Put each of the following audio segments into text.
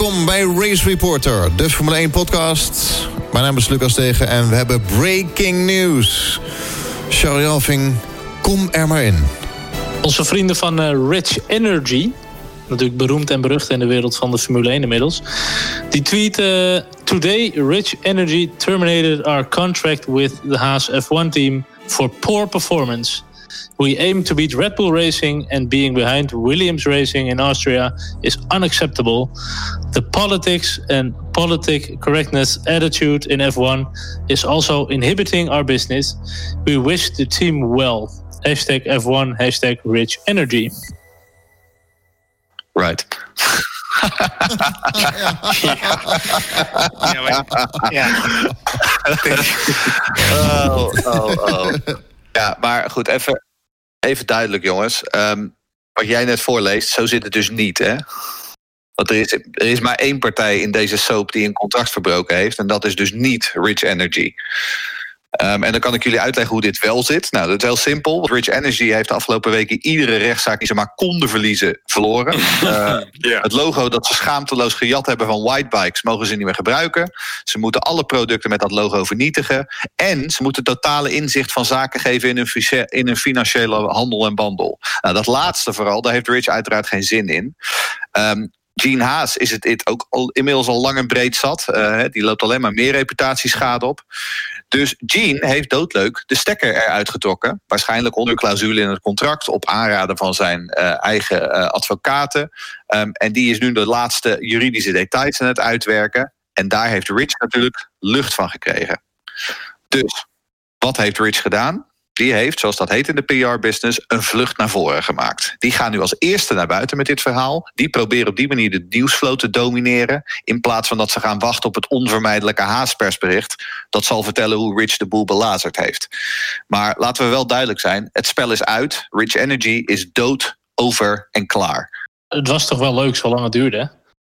Welkom bij Race Reporter, de Formule 1 podcast. Mijn naam is Lucas Tegen en we hebben breaking news. Charlie Alving, kom er maar in. Onze vrienden van uh, Rich Energy, natuurlijk beroemd en berucht in de wereld van de Formule 1 inmiddels, die tweeten: Today Rich Energy terminated our contract with the Haas F1 team for poor performance. We aim to beat Red Bull Racing, and being behind Williams Racing in Austria is unacceptable. The politics and politic correctness attitude in F1 is also inhibiting our business. We wish the team well. Hashtag F1, hashtag rich energy. Right. ja, maar, ja. oh, oh, oh. Ja, maar goed, even, even duidelijk, jongens. Ehm, wat jij net voorleest, zo zit het dus niet, hè? Want er is, er is maar één partij in deze soap die een contract verbroken heeft. En dat is dus niet Rich Energy. Um, en dan kan ik jullie uitleggen hoe dit wel zit. Nou, dat is heel simpel. Rich Energy heeft de afgelopen weken iedere rechtszaak die ze maar konden verliezen, verloren. Uh, yeah. Het logo dat ze schaamteloos gejat hebben van Whitebikes mogen ze niet meer gebruiken. Ze moeten alle producten met dat logo vernietigen. En ze moeten totale inzicht van zaken geven in hun, in hun financiële handel en bandel. Nou, dat laatste vooral, daar heeft Rich uiteraard geen zin in. Um, Gene Haas is het, het ook al, inmiddels al lang en breed zat. Uh, die loopt alleen maar meer reputatieschade op. Dus Gene heeft doodleuk de stekker eruit getrokken. Waarschijnlijk onder clausule in het contract. Op aanraden van zijn uh, eigen uh, advocaten. Um, en die is nu de laatste juridische details aan het uitwerken. En daar heeft Rich natuurlijk lucht van gekregen. Dus wat heeft Rich gedaan? Die heeft, zoals dat heet in de PR-business, een vlucht naar voren gemaakt. Die gaan nu als eerste naar buiten met dit verhaal. Die proberen op die manier de nieuwsflow te domineren. In plaats van dat ze gaan wachten op het onvermijdelijke haaspersbericht. Dat zal vertellen hoe Rich de boel belazerd heeft. Maar laten we wel duidelijk zijn: het spel is uit. Rich Energy is dood, over en klaar. Het was toch wel leuk zolang het duurde.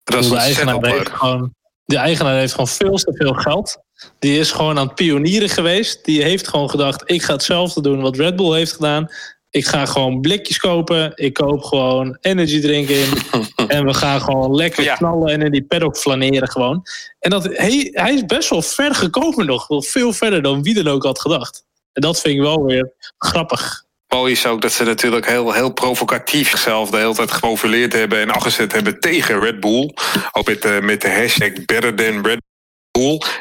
Dat de eigenaar heeft gewoon, de eigenaar heeft gewoon veel te veel geld. Die is gewoon aan het pionieren geweest. Die heeft gewoon gedacht: ik ga hetzelfde doen wat Red Bull heeft gedaan. Ik ga gewoon blikjes kopen. Ik koop gewoon energy drink in. en we gaan gewoon lekker knallen en in die paddock flaneren gewoon. En dat, hij, hij is best wel ver gekomen nog. Wel veel verder dan wie dan ook had gedacht. En dat vind ik wel weer grappig. Mooi is ook dat ze natuurlijk heel, heel provocatief zichzelf de hele tijd geprofileerd hebben en afgezet hebben tegen Red Bull. Ook met de, met de hashtag Better Than Red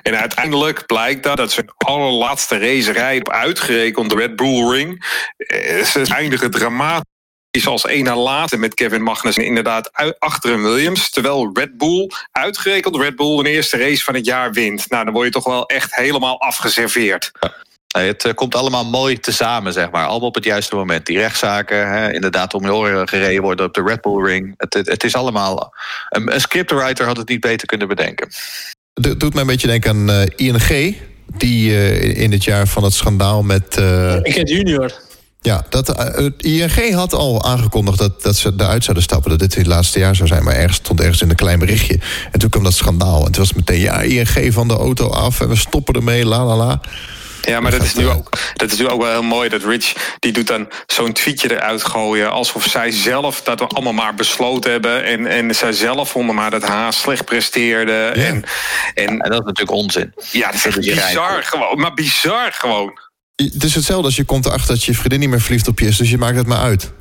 En uiteindelijk blijkt dat, dat hun allerlaatste racerij op uitgerekend de Red Bull Ring. Eh, ze eindigen dramatisch is als een na laatste met Kevin Magnussen inderdaad achter een Williams. Terwijl Red Bull, uitgerekend Red Bull, de eerste race van het jaar wint. Nou, dan word je toch wel echt helemaal afgeserveerd. Het uh, komt allemaal mooi tezamen, zeg maar. Allemaal op het juiste moment. Die rechtszaken, hè, inderdaad om je oren gereden worden op de Red Bull Ring. Het, het, het is allemaal... Een, een scriptwriter had het niet beter kunnen bedenken. Het doet mij een beetje denken aan uh, ING... die uh, in het jaar van het schandaal met... Ik het junior. Ja, dat, ING had al aangekondigd dat, dat ze eruit zouden stappen. Dat dit het laatste jaar zou zijn. Maar ergens stond ergens in een klein berichtje. En toen kwam dat schandaal. En toen was het meteen, ja, ING van de auto af. En we stoppen ermee, la la la. Ja, maar dat is, nu ook, dat is nu ook wel heel mooi dat Rich die doet dan zo'n tweetje eruit gooien. Alsof zij zelf dat we allemaal maar besloten hebben. En, en zij zelf vonden maar dat Haas slecht presteerde. Ja. En, en, en, dat is natuurlijk onzin. Ja, dat is bizar gewoon. Maar bizar gewoon. Het is hetzelfde als je komt erachter dat je vriendin niet meer verliefd op je is. Dus je maakt het maar uit.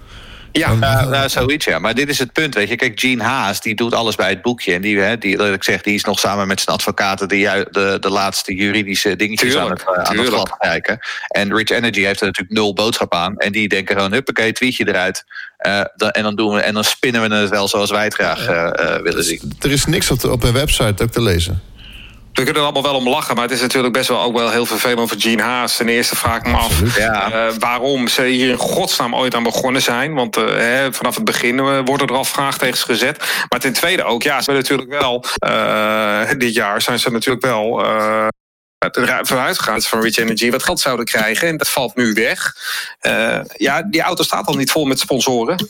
Ja, uh, nou, zoiets ja. Maar dit is het punt, weet je. Kijk, Gene Haas, die doet alles bij het boekje. En die, hè, die, dat ik zeg, die is nog samen met zijn advocaten... de, de, de laatste juridische dingetjes tuurlijk, aan het, aan het glad kijken. En Rich Energy heeft er natuurlijk nul boodschap aan. En die denken gewoon, huppakee, tweetje eruit. Uh, dan, en, dan doen we, en dan spinnen we het wel zoals wij het graag uh, willen zien. Er is niks op, op hun website ook te lezen. We kunnen er allemaal wel om lachen, maar het is natuurlijk best wel ook wel heel vervelend voor Gene Haas. Ten eerste vraag ik me af ja. uh, waarom ze hier in godsnaam ooit aan begonnen zijn. Want uh, hè, vanaf het begin uh, worden er al vraagtekens gezet. Maar ten tweede ook, ja, ze natuurlijk wel. dit jaar zijn ze natuurlijk wel vanuit gegaan van Rich Energy wat geld zouden krijgen. En dat valt nu weg. ja, die auto staat al niet vol met sponsoren.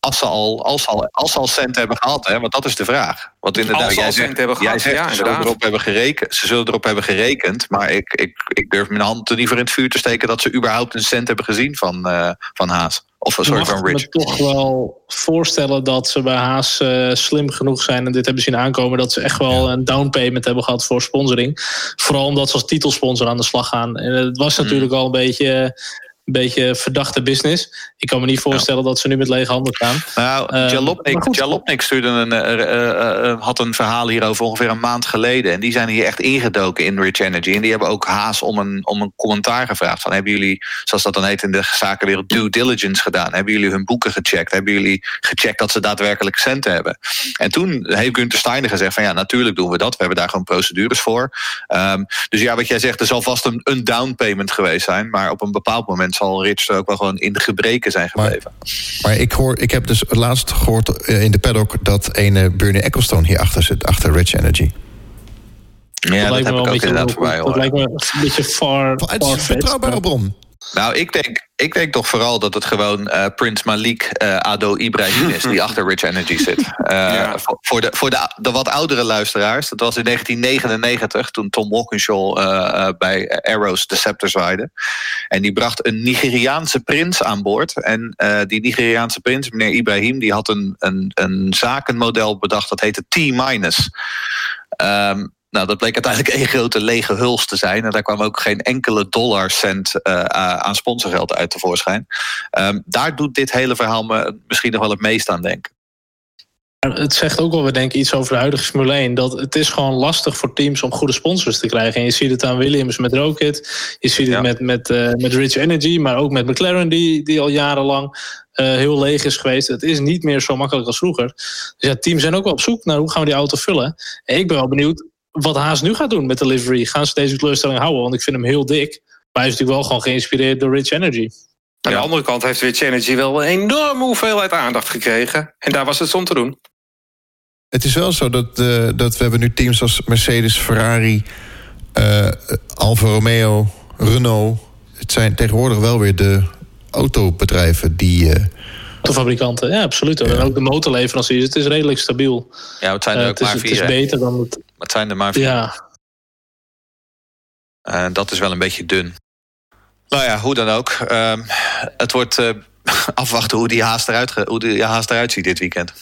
Als ze al, als ze al, als ze al cent hebben gehad, hè, want dat is de vraag. Want inderdaad, Als ze al jij cent zegt, hebben gehad, zegt, ja, ze, zullen inderdaad. erop hebben gerekend, ze zullen erop hebben gerekend. Maar ik, ik, ik durf mijn hand er niet voor in het vuur te steken dat ze überhaupt een cent hebben gezien van, eh, van Haas. Of Ik sorry, mag van me Rich. toch wel voorstellen dat ze bij Haas eh, slim genoeg zijn en dit hebben zien aankomen. Dat ze echt wel een down payment hebben gehad voor sponsoring. Vooral omdat ze als titelsponsor aan de slag gaan. En het was Hmm. natuurlijk al een beetje, een beetje verdachte business. Ik kan me niet voorstellen dat ze nu met lege handen gaan. Nou, Ehm, Jalopnik. Jalopnik stuurde een, eh, eh, eh, eh, had een verhaal hierover ongeveer een maand geleden. En die zijn hier echt ingedoken in Rich Energy. En die hebben ook Haas om een, om een commentaar gevraagd. Van, hebben jullie, zoals dat dan heet in de zakenwereld, due diligence gedaan? Hebben jullie hun boeken gecheckt? Hebben jullie gecheckt dat ze daadwerkelijk centen hebben? En toen heeft Gunther Steiner gezegd van ja, natuurlijk doen we dat. We hebben daar gewoon procedures voor. Ehm, dus ja, wat jij zegt, er zal vast een, een down payment geweest zijn. Maar op een bepaald moment zal Rich er ook wel gewoon in de gebreken zijn gebleven. Maar ik, hoor, ik heb dus laatst gehoord eh, in de paddock... dat een Bernie Ecclestone hierachter zit, achter Rich Energy. ja, dat, lijkt me heb wel ik een ook beetje, inderdaad voorbij dat lijkt me een beetje far, Het is een betrouwbare bron. Nou, ik denk, ik denk toch vooral dat het gewoon eh Prins Malik eh, Ado Ibrahim is die achter Rich Energy zit. Eh, Ja. voor, voor, de, voor de, de wat oudere luisteraars, dat was in 1999 toen Tom Walkinshaw bij Arrows de scepter zwaaide. En die bracht een Nigeriaanse prins aan boord. En die Nigeriaanse prins, meneer Ibrahim, die had een, een, een zakenmodel bedacht dat heette T-minus. Ehm, nou, dat bleek uiteindelijk één grote lege huls te zijn. En daar kwam ook geen enkele dollarcent eh, aan sponsorgeld uit tevoorschijn. Ehm, daar doet dit hele verhaal me misschien nog wel het meest aan denken. Het zegt ook wel weer denk ik iets over de huidige Formule 1. Dat het is gewoon lastig voor teams om goede sponsors te krijgen. En je ziet het aan Williams met Rocket. Je ziet het Ja. met, met, eh, met Rich Energy. Maar ook met McLaren die, die al jarenlang eh, heel leeg is geweest. Het is niet meer zo makkelijk als vroeger. Dus ja, teams zijn ook wel op zoek naar hoe gaan we die auto vullen. En ik ben wel benieuwd wat Haas nu gaat doen met de livery. Gaan ze deze teleurstelling houden? Want ik vind hem heel dik. Maar hij is natuurlijk wel gewoon geïnspireerd door Rich Energy. Aan de andere kant heeft Rich Energy wel een enorme hoeveelheid aandacht gekregen. En daar was het om te doen. Het is wel zo dat, eh, dat we hebben nu teams als Mercedes, Ferrari, eh Alfa Romeo, Renault. Het zijn tegenwoordig wel weer de autobedrijven die... eh, De fabrikanten, ja, absoluut. Ja. En ook de motorleveranciers. Het is redelijk stabiel. Ja, het zijn er Eh, ook het, is, maar het vier. is hè. beter dan het. Het zijn er maar vier. Ja, Eh, dat is wel een beetje dun. Nou ja, hoe dan ook. Ehm, het wordt eh, afwachten hoe die haast eruit, hoe die haast eruit ziet dit weekend.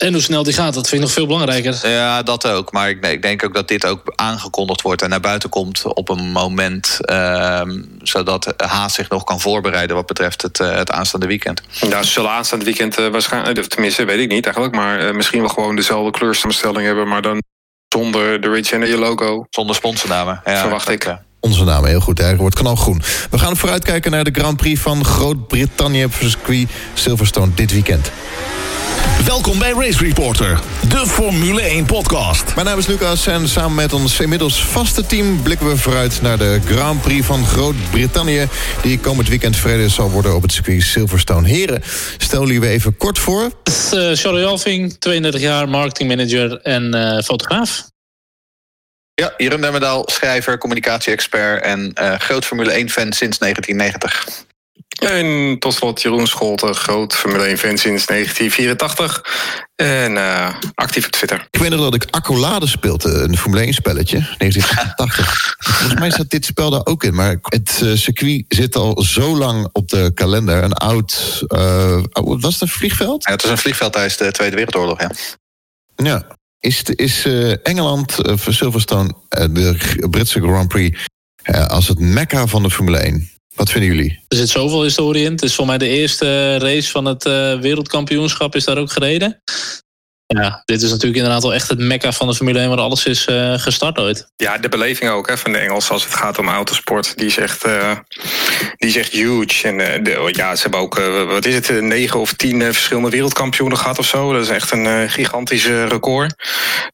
En hoe snel die gaat, dat vind ik nog veel belangrijker. Ja, dat ook. Maar ik, ik denk ook dat dit ook aangekondigd wordt en naar buiten komt op een moment. ehm, zodat Haas zich nog kan voorbereiden wat betreft het, eh, het aanstaande weekend. Nou, ze zullen aanstaand weekend eh, waarschijnlijk, of tenminste weet ik niet eigenlijk, maar eh, misschien wel gewoon dezelfde kleursamenstelling hebben, maar dan zonder de Rich Energy logo. Zonder sponsornamen. Ja, Verwacht dat, ik. Onze naam heel goed, hij wordt knalgroen. We gaan vooruitkijken naar de Grand Prix van Groot-Brittannië... op circuit Silverstone dit weekend. Welkom bij Race Reporter, de Formule 1 podcast. Mijn naam is Lucas en samen met ons inmiddels vaste team... blikken we vooruit naar de Grand Prix van Groot-Brittannië... die komend weekend vrede zal worden op het circuit Silverstone. Heren, stel jullie we even kort voor. Het is eh, Charlie Alving, 32 jaar, marketingmanager en eh, fotograaf. Ja, Jeroen Demmerdaal, schrijver, communicatie-expert en eh, groot Formule 1-fan sinds 1990. En tot slot Jeroen Scholten, groot Formule 1 fan sinds 1984. En eh, actief op Twitter. Ik weet nog dat ik Accolade speelde, een Formule 1 spelletje, 1980. Volgens mij staat dit spel daar ook in, maar het eh, circuit zit al zo lang op de kalender. Een oud, eh, wat was het, een vliegveld? Ja, het is een vliegveld tijdens de Tweede Wereldoorlog, ja. Ja. Is, is eh, Engeland voor Silverstone, de Britse Grand Prix, als het mekka van de Formule 1? Wat vinden jullie? Er zit zoveel historie in. Het is voor mij de eerste race van het eh, wereldkampioenschap is daar ook gereden. Ja, dit is natuurlijk inderdaad wel echt het mekka van de Formule 1 waar alles is eh, gestart ooit. Ja, de beleving ook hè, van de Engelsen als het gaat om autosport. Die is echt, eh, die is echt huge. En eh, de, ja, ze hebben ook, eh, wat is het, eh, negen of tien eh, verschillende wereldkampioenen gehad of zo. Dat is echt een eh, gigantisch eh, record.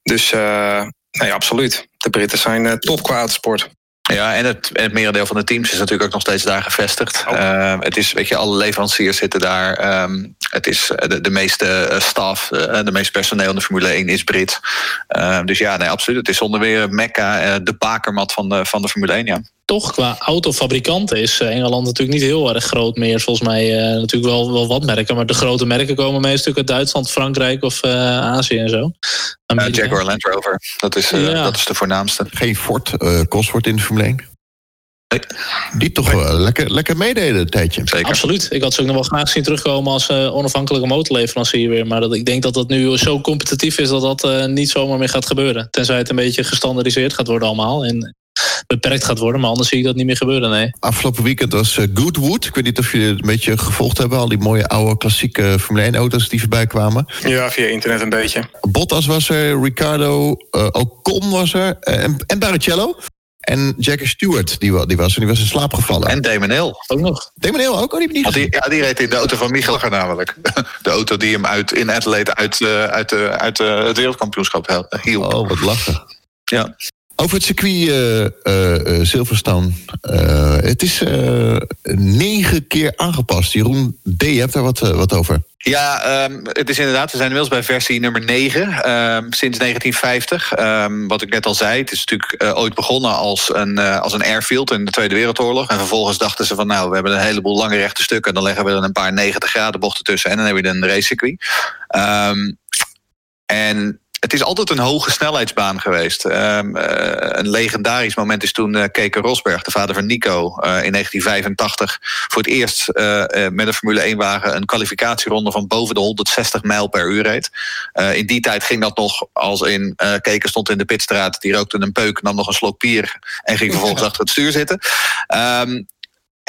Dus eh, nee, absoluut. De Britten zijn eh, top qua autosport. Ja, en het, en het merendeel van de teams is natuurlijk ook nog steeds daar gevestigd. Ook. Eh, het is, weet je, alle leveranciers zitten daar. Ehm, het is eh, de, de meeste eh, staf, eh, de meeste personeel in de Formule 1 is Brits. Ehm, dus ja, nee, absoluut. Het is zonder weer Mekka, eh, de bakermat van de, van de Formule 1, ja. toch qua autofabrikant is Engeland natuurlijk niet heel erg groot meer. Volgens mij uh, natuurlijk wel, wel wat merken. Maar de grote merken komen meestal uit Duitsland, Frankrijk of uh, Azië en zo. Uh, Jaguar Land Rover, dat is, ja. dat is de voornaamste. Geen Ford, Cosworth in de Formule 1? Die toch wel lekker, lekker meededen een tijdje. Zeker. Absoluut. Ik had ze ook nog wel graag zien terugkomen als uh, onafhankelijke motorleverancier weer. Maar dat, ik denk dat dat nu zo competitief is dat dat uh, niet zomaar meer gaat gebeuren. Tenzij het een beetje gestandardiseerd gaat worden allemaal. En beperkt gaat worden. Maar anders zie ik dat niet meer gebeuren, nee. Afgelopen weekend was Goodwood. Ik weet niet of jullie het een beetje gevolgd hebben. Al die mooie oude klassieke Formule 1 auto's die voorbij kwamen. Ja, via internet een beetje. Bottas was er, Ricardo, uh, Ocon was er en, en Barrichello. En Jackie Stewart, die, die, was, die was in slaap gevallen. En Damon Hill. Ook nog. Damon Hill ook? Oh, die niet die, ja, die reed in de auto van Michael namelijk. De auto die hem uit, in Adelaide uit, uh, uit, uh, uit het wereldkampioenschap hielp. Oh, wat lachen. Ja. Over het circuit uh, Silverstone. Het is negen keer aangepast. Jeroen D., je hebt daar wat, wat over. Ja, um, het is inderdaad, we zijn inmiddels bij versie nummer 9 um, sinds 1950. Um, wat ik net al zei, het is natuurlijk ooit begonnen als een, als een airfield in de Tweede Wereldoorlog. En vervolgens dachten ze van nou, we hebben een heleboel lange rechte stukken. Dan leggen we er een paar 90 graden bochten tussen en dan hebben we een racecircuit. en het is altijd een hoge snelheidsbaan geweest. Um, uh, een legendarisch moment is toen uh, Keke Rosberg, de vader van Nico, uh, in 1985 voor het eerst met een Formule 1-wagen een kwalificatieronde van boven de 160 mijl per uur reed. in die tijd ging dat nog als in Keke stond in de pitstraat, die rookte een peuk, nam nog een slok bier en ging vervolgens achter het stuur zitten. Um,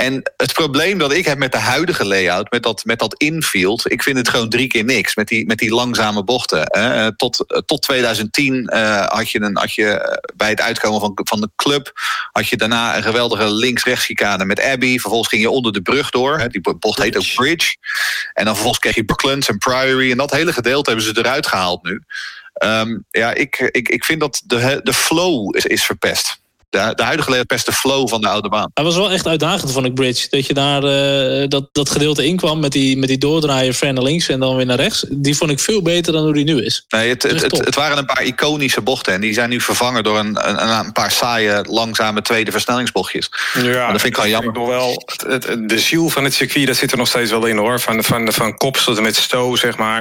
en het probleem dat ik heb met de huidige layout, met dat, met dat infield, ik vind het gewoon drie keer niks met die, met die langzame bochten. Hè. Tot, tot 2010 uh, had, je een, had je bij het uitkomen van, van de club, had je daarna een geweldige links-rechts chicane met Abbey. Vervolgens ging je onder de brug door. Hè. Die bocht heet ook Bridge. En dan vervolgens kreeg je Brooklands en Priory. En dat hele gedeelte hebben ze eruit gehaald nu. Um, ja, ik, ik, ik vind dat de, de flow is, is verpest de, de huidige best de flow van de oude baan. Hij was wel echt uitdagend, vond ik, Bridge. Dat je daar uh, dat, dat gedeelte inkwam met die, met die doordraaier ver naar links en dan weer naar rechts. Die vond ik veel beter dan hoe die nu is. Nee, het, het, het, het, waren een paar iconische bochten. En die zijn nu vervangen door een, een, een paar saaie, langzame tweede versnellingsbochtjes. Ja, maar dat vind ik wel jammer. Nog wel, de ziel van het circuit, dat zit er nog steeds wel in hoor. Van, van, van Kops tot en met Stowe, zeg maar.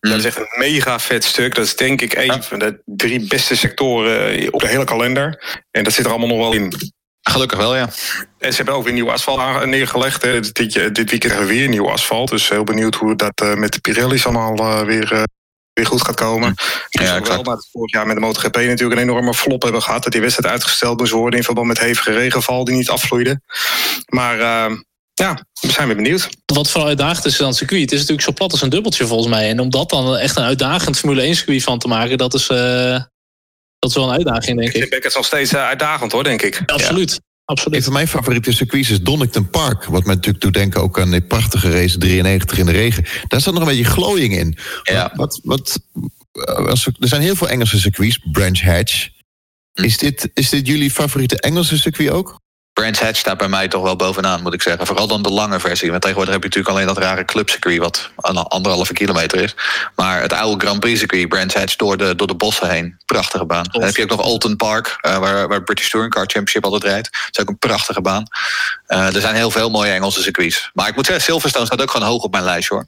Mm. Dat is echt een mega vet stuk. Dat is denk ik een van de drie beste sectoren op de hele kalender. En dat zit er allemaal nog wel in. Gelukkig wel, ja. En ze hebben ook weer nieuw asfalt neergelegd. Hè. Dit, dit weekend hebben we weer nieuw asfalt. Dus heel benieuwd hoe dat uh, met de Pirelli's allemaal uh, weer, uh, weer goed gaat komen. Dus ja, wel, maar vorig jaar met de MotoGP natuurlijk een enorme flop hebben gehad. Dat die wedstrijd uitgesteld moest worden in verband met hevige regenval die niet afvloeide. Maar ja, we zijn weer benieuwd. Wat vooral uitdagend is aan het circuit. Het is natuurlijk zo plat als een dubbeltje volgens mij. En om dat dan echt een uitdagend Formule 1 circuit van te maken, dat is, dat is wel een uitdaging, denk ik. Ik denk het nog steeds eh, uitdagend hoor, denk ik. absoluut. Absoluut. Een van mijn favoriete circuits is Donington Park. Wat mij natuurlijk doet denken ook aan die prachtige race 93 in de regen. Daar zat nog een beetje glooiing in. Ja. Wat, wat, als er zijn heel veel Engelse circuits. Branch Hatch. Hm. Is dit, is dit jullie favoriete Engelse circuit ook? Brands Hatch staat bij mij toch wel bovenaan, moet ik zeggen. Vooral dan de lange versie. Want tegenwoordig heb je natuurlijk alleen dat rare clubcircuit... wat anderhalve kilometer is. Maar het oude Grand Prix circuit, Brands Hatch, door de, door de bossen heen. Prachtige baan. Dan heb je ook nog Alton Park, uh, waar, waar British Touring Car Championship altijd rijdt. Dat is ook een prachtige baan. Uh, er zijn heel veel mooie Engelse circuits. Maar ik moet zeggen, Silverstone staat ook gewoon hoog op mijn lijst, hoor.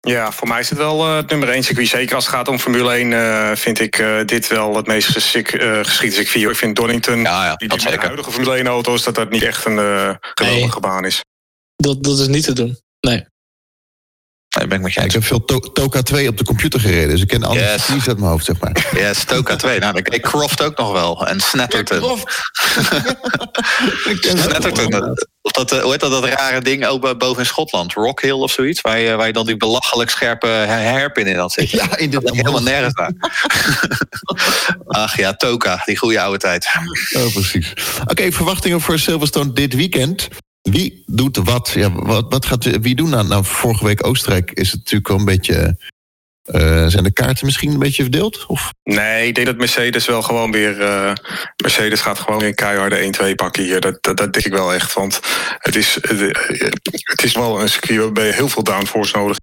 Ja, voor mij is het wel uh, het nummer 1 circuit. Zeker als het gaat om Formule 1 uh, vind ik uh, dit wel het meest geschikt, geschikte circuit. Ik vind Donington, ja, ja, die, die de huidige Formule 1 auto's, dat dat niet echt een geweldige nee, baan is. Dat, dat is niet te doen, nee. Nee, ben ik met je Ik heb veel to Toka 2 op de computer gereden, dus ik ken alle yes. uit mijn hoofd, zeg maar. Yes, Toka 2. Nou, ik, ik Croft ook nog wel. En Snatterton. Snatterton. Of dat, hoe heet dat, dat rare ding ook boven in Schotland? Rock Hill of zoiets? Waar je, waar je dan die belachelijk scherpe herpin in had zitten. Ja, in dat helemaal nergens daar. Ach ja, Toka, die goede oude tijd. Oh, precies. Oké, okay, verwachtingen voor Silverstone dit weekend. Wie doet wat? Ja, wat, wat gaat wie doen? Nou, nou, vorige week Oostenrijk is het natuurlijk wel een beetje. Uh, zijn de kaarten misschien een beetje verdeeld? Of? Nee, ik denk dat Mercedes wel gewoon weer. Uh, Mercedes gaat gewoon weer een keiharde 1-2 pakken hier. Dat, dat, denk ik wel echt. Want het is, het, is wel een circuit waarbij heel veel downforce nodig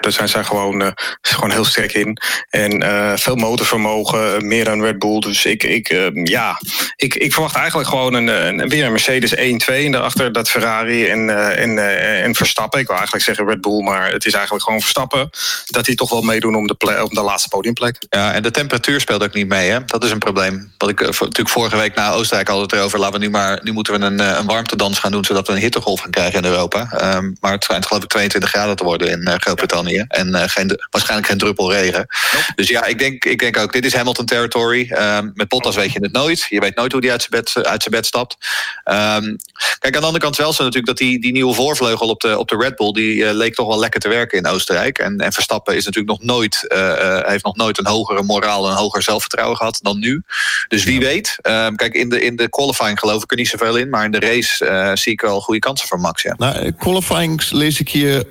Daar zijn zij gewoon, uh, gewoon heel sterk in. En uh, veel motorvermogen, meer dan Red Bull. Dus ik, ik, ja, ik, ik verwacht eigenlijk gewoon een, een, weer een Mercedes 1-2. En daarachter dat Ferrari en, en, en Verstappen. Ik wil eigenlijk zeggen Red Bull, maar het is eigenlijk gewoon Verstappen. Dat die toch wel meedoen om de, om de laatste podiumplek. Ja, en de temperatuur speelt ook niet mee. Hè? Dat is een probleem. Wat ik natuurlijk vorige week na Oostenrijk al het erover. Laten we nu maar, nu moeten we een, een warmtedans gaan doen. Zodat we een hittegolf gaan krijgen in Europa. Um, maar het schijnt geloof ik 22 graden te worden in Groot-Brittannië. En uh, geen, waarschijnlijk geen druppel regen. Nope. Dus ja, ik denk, ik denk ook, dit is Hamilton territory. Um, met Bottas weet je het nooit. Je weet nooit hoe die uit zijn bed, uit zijn bed stapt. Um, kijk, aan de andere kant wel zo natuurlijk dat die, die nieuwe voorvleugel op de, op de Red Bull... die uh, leek toch wel lekker te werken in Oostenrijk. En, en Verstappen is natuurlijk nog nooit, uh, heeft nog nooit een hogere moraal... en een hoger zelfvertrouwen gehad dan nu. Dus wie weet. Um, kijk, in de, in de qualifying geloof ik er niet zoveel in. Maar in de race zie ik wel goede kansen voor Max, ja. Nou, qualifying lees ik hier 40%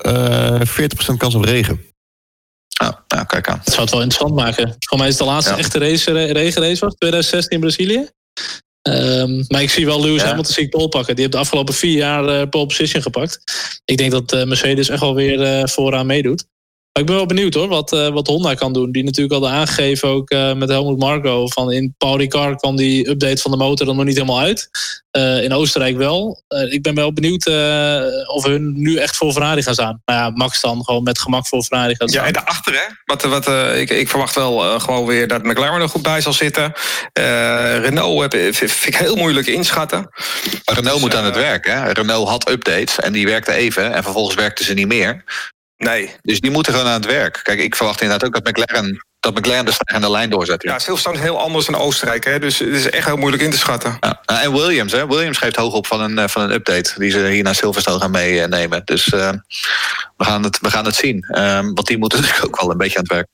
kans op regen. Ja, nou, kijk aan. Dat zou het wel interessant maken. Voor mij is het de laatste ja. echte race, regenrace was 2016 in Brazilië. Um, maar ik zie wel Lewis ja. Hamilton zie ik pole pakken. Die heeft de afgelopen vier jaar uh, pole position gepakt. Ik denk dat uh, Mercedes echt wel weer uh, vooraan meedoet. Maar ik ben wel benieuwd hoor, wat, uh, wat Honda kan doen. Die natuurlijk al aangegeven, ook uh, met Helmut Marko. Van in Paul Ricard kwam die update van de motor dan nog niet helemaal uit. Uh, in Oostenrijk wel. ik ben wel benieuwd of hun nu echt voor Ferrari gaan staan. Nou ja, Max dan gewoon met gemak voor Ferrari gaat staan. Ja, en daarachter hè. Wat, wat, ik, ik verwacht wel gewoon weer dat McLaren er goed bij zal zitten. Renault heb, vind ik heel moeilijk inschatten. Maar Renault dus, moet aan het werk hè. Renault had updates en die werkte even. En vervolgens werkten ze niet meer. Nee. Dus die moeten gewoon aan het werk. Kijk, ik verwacht inderdaad ook dat McLaren, dat McLaren de stijgende lijn doorzet. Ja, Silverstone is heel anders dan Oostenrijk. Hè? Dus het is echt heel moeilijk in te schatten. Ja. En Williams, hè? Williams geeft hoog op van een, van een update. Die ze hier naar Silverstone gaan meenemen. Dus uh, we, gaan het, we gaan het zien. Um, want die moeten natuurlijk ook wel een beetje aan het werk.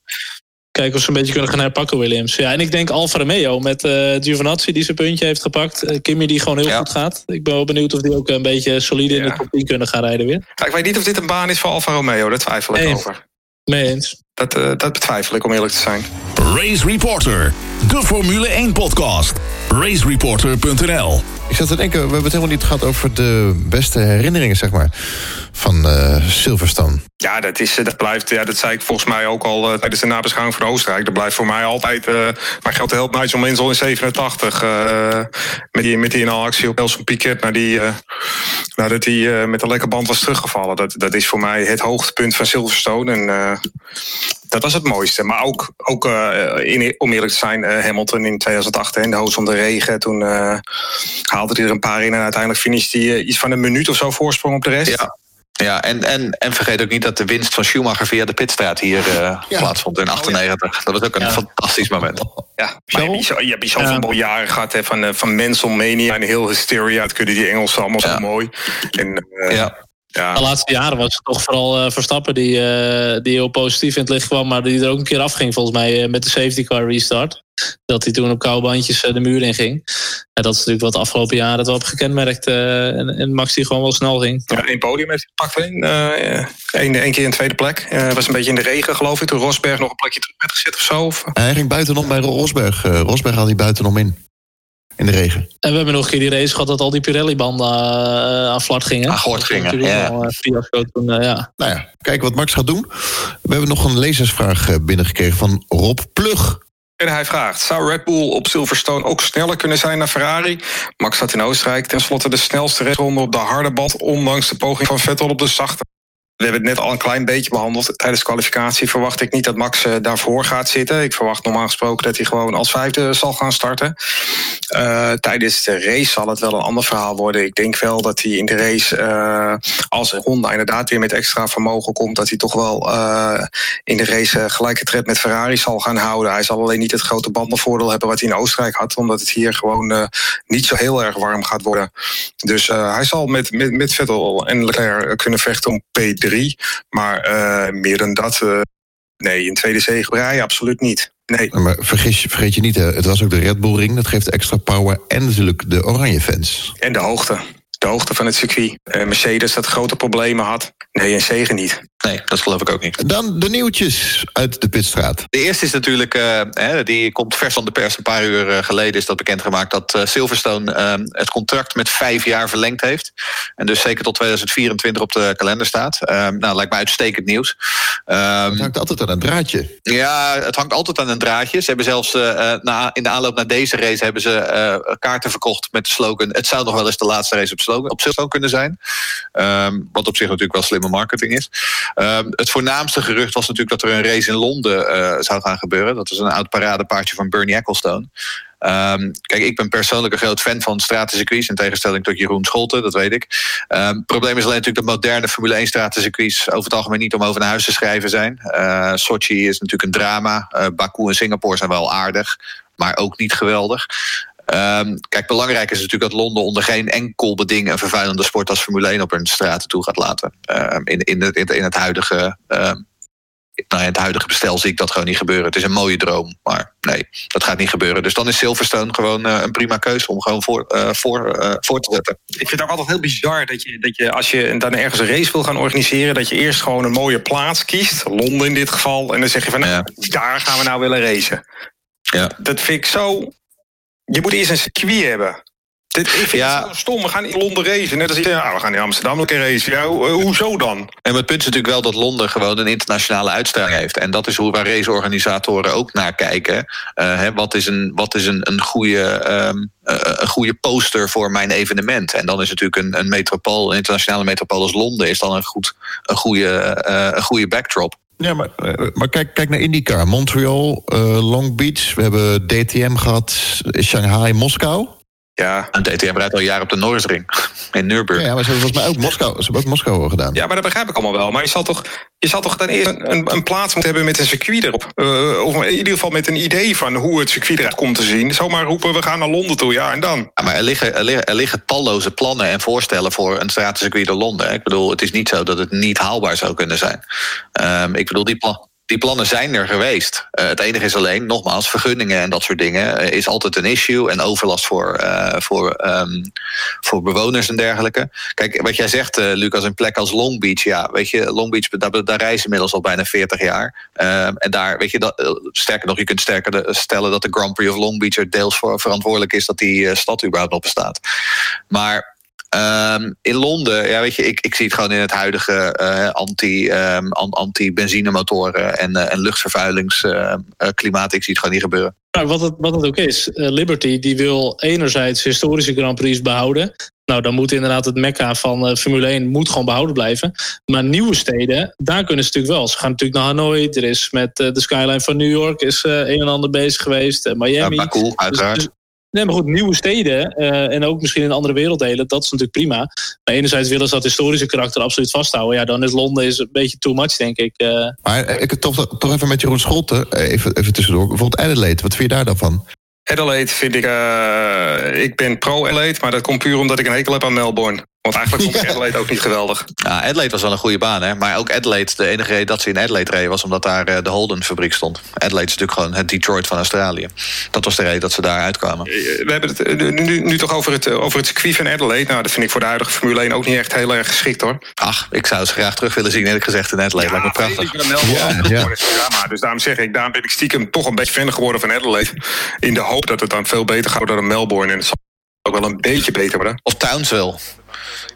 Kijken of ze een beetje kunnen gaan herpakken, Williams. Ja, en ik denk Alfa Romeo met uh, Giovinazzi die zijn puntje heeft gepakt. Uh, Kimi die gewoon heel ja. goed gaat. Ik ben wel benieuwd of die ook een beetje solide ja. in de top 10 kunnen gaan rijden weer. Ja, ik weet niet of dit een baan is voor Alfa Romeo. Daar twijfel ik nee. over. Mee eens. Dat, uh, dat betwijfel ik om eerlijk te zijn. Race Reporter, de Formule 1 podcast. Racereporter.nl Ik zat te denken, we hebben het helemaal niet gehad over de beste herinneringen, zeg maar, van uh, Silverstone. Ja, dat, is, dat blijft, ja, dat zei ik volgens mij ook al uh, tijdens de nabeschouwing van Oostenrijk. Dat blijft voor mij altijd, maar geldt helpt Nigel Mansell in 87. met die, met die actie op Nelson Piquet, naar die, nadat hij met een lekker band was teruggevallen. Dat, dat is voor mij het hoogtepunt van Silverstone. En dat was het mooiste. Maar ook, ook uh, in, om eerlijk te zijn, uh, Hamilton in 2008 in de hoos van de regen. Toen uh, haalde hij er een paar in en uiteindelijk finishte hij iets van een minuut of zo voorsprong op de rest. Ja. Ja, en, en, en vergeet ook niet dat de winst van Schumacher via de pitstraat hier uh, ja. plaatsvond in 98. Dat was ook een ja. fantastisch moment. Ja, maar je, hebt, je hebt zoveel jaren gehad hè, van, van Mania en heel Hysteria. Dat kunnen die Engelsen allemaal zo mooi. En, ja. Ja. De laatste jaren was het toch vooral uh, Verstappen die, uh, die heel positief in het licht kwam, maar die er ook een keer afging volgens mij uh, met de safety car restart. Dat hij toen op koude bandjes de muur in ging. Ja, dat is natuurlijk wat de afgelopen jaren het wel op gekenmerkt. en, en Max die gewoon wel snel ging. Ja, één podium heeft hij gepakt. Eén één keer een tweede plek. was een beetje in de regen geloof ik. Toen Rosberg nog een plekje terug werd gezet of zo. Of? Hij ging buitenom bij Rosberg. Rosberg had hij buitenom in in de regen. En we hebben nog een keer die race gehad dat al die Pirelli-banden uh, aan gingen. Aan gort gingen, ja. Al, uh, toen, uh, ja. Nou ja, kijken wat Max gaat doen. We hebben nog een lezersvraag binnengekregen van Rob Plug. En hij vraagt, zou Red Bull op Silverstone ook sneller kunnen zijn dan Ferrari? Max staat in Oostenrijk ten slotte de snelste raceronde op de harde bad... ondanks de poging van Vettel op de zachte. We hebben het net al een klein beetje behandeld. Tijdens de kwalificatie verwacht ik niet dat Max uh, daarvoor gaat zitten. Ik verwacht normaal gesproken dat hij gewoon als vijfde zal gaan starten. Uh, tijdens de race zal het wel een ander verhaal worden. Ik denk wel dat hij in de race, uh, als Honda inderdaad weer met extra vermogen komt, dat hij toch wel in de race gelijke tred met Ferrari zal gaan houden. Hij zal alleen niet het grote bandenvoordeel hebben wat hij in Oostenrijk had, omdat het hier gewoon niet zo heel erg warm gaat worden. Dus hij zal met, met, met Vettel en Leclerc kunnen vechten om P3. Maar uh, meer dan dat, uh, nee, een tweede zege rijden absoluut niet. Nee. Maar vergis, vergeet je niet, het was ook de Red Bull Ring. Dat geeft extra power. En natuurlijk de oranje fans. En de hoogte. De hoogte van het circuit. Uh, Mercedes dat grote problemen had. Nee, en zegen niet. Nee, dat geloof ik ook niet. Dan de nieuwtjes uit de Pitstraat. De eerste is natuurlijk, uh, hè, die komt vers van de pers. Een paar uur uh, geleden is dat bekendgemaakt dat uh, Silverstone het contract met vijf jaar verlengd heeft. En dus zeker tot 2024 op de kalender staat. nou, lijkt me uitstekend nieuws. Um, het hangt altijd aan een draadje. Ja, het hangt altijd aan een draadje. Ze hebben zelfs na, in de aanloop naar deze race hebben ze kaarten verkocht met de slogan. Het zou nog wel eens de laatste race op, slogan, op Silverstone kunnen zijn. Wat op zich natuurlijk wel slimme marketing is. Um, het voornaamste gerucht was natuurlijk dat er een race in Londen uh, zou gaan gebeuren. Dat is een oud paradepaardje van Bernie Ecclestone. Um, kijk, ik ben persoonlijk een groot fan van stratencircuits... in tegenstelling tot Jeroen Scholten, dat weet ik. Het um, probleem is alleen natuurlijk dat moderne Formule 1 stratencircuits... over het algemeen niet om over naar huis te schrijven zijn. Uh, Sochi is natuurlijk een drama. Uh, Baku en Singapore zijn wel aardig, maar ook niet geweldig. Um, kijk, belangrijk is natuurlijk dat Londen onder geen enkel beding een vervuilende sport als Formule 1 op hun straten toe gaat laten. Um, in, in, de, in, het huidige. Um, nou het huidige bestel zie ik dat gewoon niet gebeuren. Het is een mooie droom, maar nee, dat gaat niet gebeuren. Dus dan is Silverstone gewoon uh, een prima keuze om gewoon voor, uh, voor, uh, voor te zetten. Ik vind het ook altijd heel bizar dat je, dat je als je dan ergens een race wil gaan organiseren, dat je eerst gewoon een mooie plaats kiest, Londen in dit geval, en dan zeg je van, nou, ja. daar gaan we nou willen racen. Ja. Dat vind ik zo je moet eerst een circuit hebben. Dit, ik vind ja. het stom. We gaan in Londen racen. Net als je, ja, we gaan in Amsterdam een keer racen. Ja, hoezo dan? En het punt is natuurlijk wel dat Londen gewoon een internationale uitstraling heeft. En dat is hoe waar raceorganisatoren ook naar kijken. Uh, hè, wat is een, wat is een, een, goede, um, uh, een goede poster voor mijn evenement? En dan is natuurlijk een, een metropool, een internationale metropool als Londen, is dan een, goed, een, goede, uh, een goede backdrop. Ja, maar, maar kijk, kijk naar IndyCar. Montreal, uh, Long Beach. We hebben DTM gehad. Shanghai, Moskou. Ja, en DTM rijdt al jaren op de Noordsring in Nürburgring. Ja, maar ze hebben volgens mij ook Moskou, ze hebben ook Moskou gedaan. Ja, maar dat begrijp ik allemaal wel. Maar je zal toch, je zal toch dan eerst een, een plaats moeten hebben met een circuit erop. Uh, of in ieder geval met een idee van hoe het circuit eruit komt te zien. Zomaar roepen, we gaan naar Londen toe, ja, en dan? Ja, maar er liggen, er, liggen, er liggen talloze plannen en voorstellen voor een stratencircuit in Londen. Ik bedoel, het is niet zo dat het niet haalbaar zou kunnen zijn. Um, ik bedoel, die plan die plannen zijn er geweest. Uh, het enige is alleen, nogmaals, vergunningen en dat soort dingen uh, is altijd een issue. En overlast voor, uh, voor, um, voor bewoners en dergelijke. Kijk, wat jij zegt, Lucas, een plek als Long Beach. Ja, weet je, Long Beach, daar, daar reizen inmiddels al bijna 40 jaar. Um, en daar, weet je, dat, sterker nog, je kunt sterker stellen dat de Grand Prix of Long Beach er deels voor verantwoordelijk is dat die stad überhaupt nog bestaat. Maar Um, in Londen, ja, weet je, ik, ik zie het gewoon in het huidige uh, anti, um, anti-benzinemotoren en, uh, en luchtvervuilingsklimaat. Uh, ik zie het gewoon niet gebeuren. Nou, wat, het, wat het ook is, Liberty die wil enerzijds historische Grand Prix behouden. Nou, dan moet inderdaad het mekka van Formule 1 moet gewoon behouden blijven. Maar nieuwe steden, daar kunnen ze natuurlijk wel. Ze gaan natuurlijk naar Hanoi. Er is met de skyline van New York is een en ander bezig geweest. Miami. Ja, Baku, uiteraard. Dus, dus, Nee, maar goed, nieuwe steden uh, en ook misschien in andere werelddelen, dat is natuurlijk prima. Maar enerzijds willen ze dat historische karakter absoluut vasthouden. Ja, dan is Londen is een beetje too much, denk ik. Uh. Maar ik toch, toch even met Jeroen Scholten, even, even tussendoor. Bijvoorbeeld Adelaide, wat vind je daar dan van? Adelaide vind ik, uh, ik ben pro-Adelaide, maar dat komt puur omdat ik een hekel heb aan Melbourne. Want eigenlijk vond ik Adelaide ook niet geweldig. Ja, Adelaide was wel een goede baan, hè? Maar ook Adelaide, de enige reden dat ze in Adelaide reden... was omdat daar de Holden-fabriek stond. Adelaide is natuurlijk gewoon het Detroit van Australië. Dat was de reden dat ze daar uitkwamen. We hebben het nu, nu toch over het, over het circuit van Adelaide. Nou, dat vind ik voor de huidige Formule 1 ook niet echt heel erg geschikt, hoor. Ach, ik zou ze graag terug willen zien, eerlijk gezegd, in Adelaide. Ja, Lijkt me prachtig. Ja, ja. ja, dus daarom zeg ik, daarom ben ik stiekem toch een beetje fan geworden van Adelaide. In de hoop dat het dan veel beter gaat worden dan Melbourne. En het zal ook wel een beetje beter worden. Of Townsville.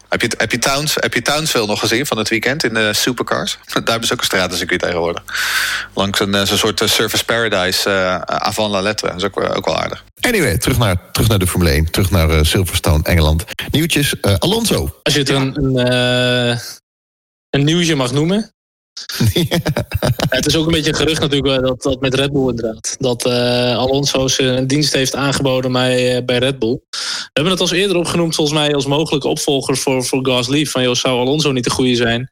Heb je, heb, je Towns, heb je Townsville nog gezien van het weekend in de supercars? Daar hebben ze ook een stratencircuit tegenwoordig. Langs een, zo'n soort Surface Paradise uh, avant la lettre. Dat is ook, ook wel aardig. Anyway, terug naar, terug naar de Formule 1. Terug naar uh, Silverstone, Engeland. Nieuwtjes, uh, Alonso. Als je het een, een, een nieuwtje mag noemen. Ja. het is ook een beetje een gerucht natuurlijk dat, dat met Red Bull inderdaad. Dat uh, Alonso zijn dienst heeft aangeboden bij, uh, bij Red Bull. We hebben het als eerder opgenoemd volgens mij als mogelijke opvolger voor, voor Gasly. Van joh, zou Alonso niet de goede zijn?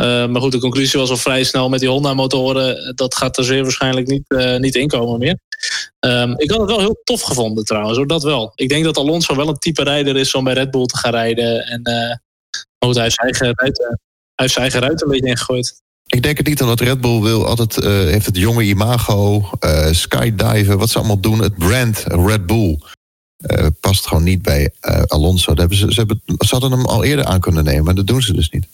Uh, maar goed, de conclusie was al vrij snel met die Honda-motoren. Dat gaat er zeer waarschijnlijk niet, niet inkomen meer. Um, ik had het wel heel tof gevonden trouwens, hoor, dat wel. Ik denk dat Alonso wel een type rijder is om bij Red Bull te gaan rijden. En goed, hij heeft zijn eigen ruit, hij heeft zijn eigen ruit een beetje ingegooid. Ik denk het niet, omdat Red Bull wil altijd, uh, heeft het jonge imago, uh, skydiven, wat ze allemaal doen. Het brand Red Bull uh, past gewoon niet bij Alonso. Dat hebben ze, ze, hebben, ze hadden hem al eerder aan kunnen nemen, maar dat doen ze dus niet.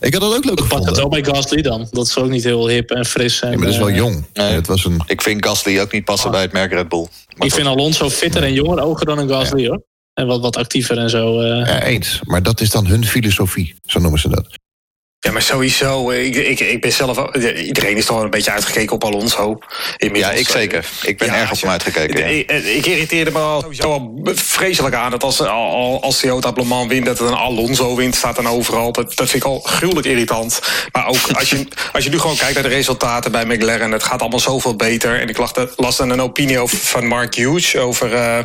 Ik had dat ook leuk Ik pak het gevonden. wel bij Gasly dan. Dat is ook niet heel hip en fris. En, Ja, maar dat is wel eh, jong. Nee. Het was een, Ik vind Gasly ook niet passen bij het merk Red Bull. Maar Ik vind Alonso fitter en jonger ogen dan een Gasly hoor. En wat, wat actiever en zo. eh. ja, eens. Maar dat is dan hun filosofie. Zo noemen ze dat. Ja, maar sowieso. Ik, ik, ik ben zelf. Iedereen is toch wel een beetje uitgekeken op Alonso. Inmiddels. ja, ik zeker. Ik ben Ja, erg op hem uitgekeken. ja. Ik, ik irriteerde me al sowieso al vreselijk aan dat als, al- als Toyota Le Mans wint, dat het een Alonso wint, staat dan overal. Dat, dat vind ik al gruwelijk irritant. Maar ook als je, als je nu gewoon kijkt naar de resultaten bij McLaren, het gaat allemaal zoveel beter. En ik las, las dan een opinie van Mark Hughes over, eh,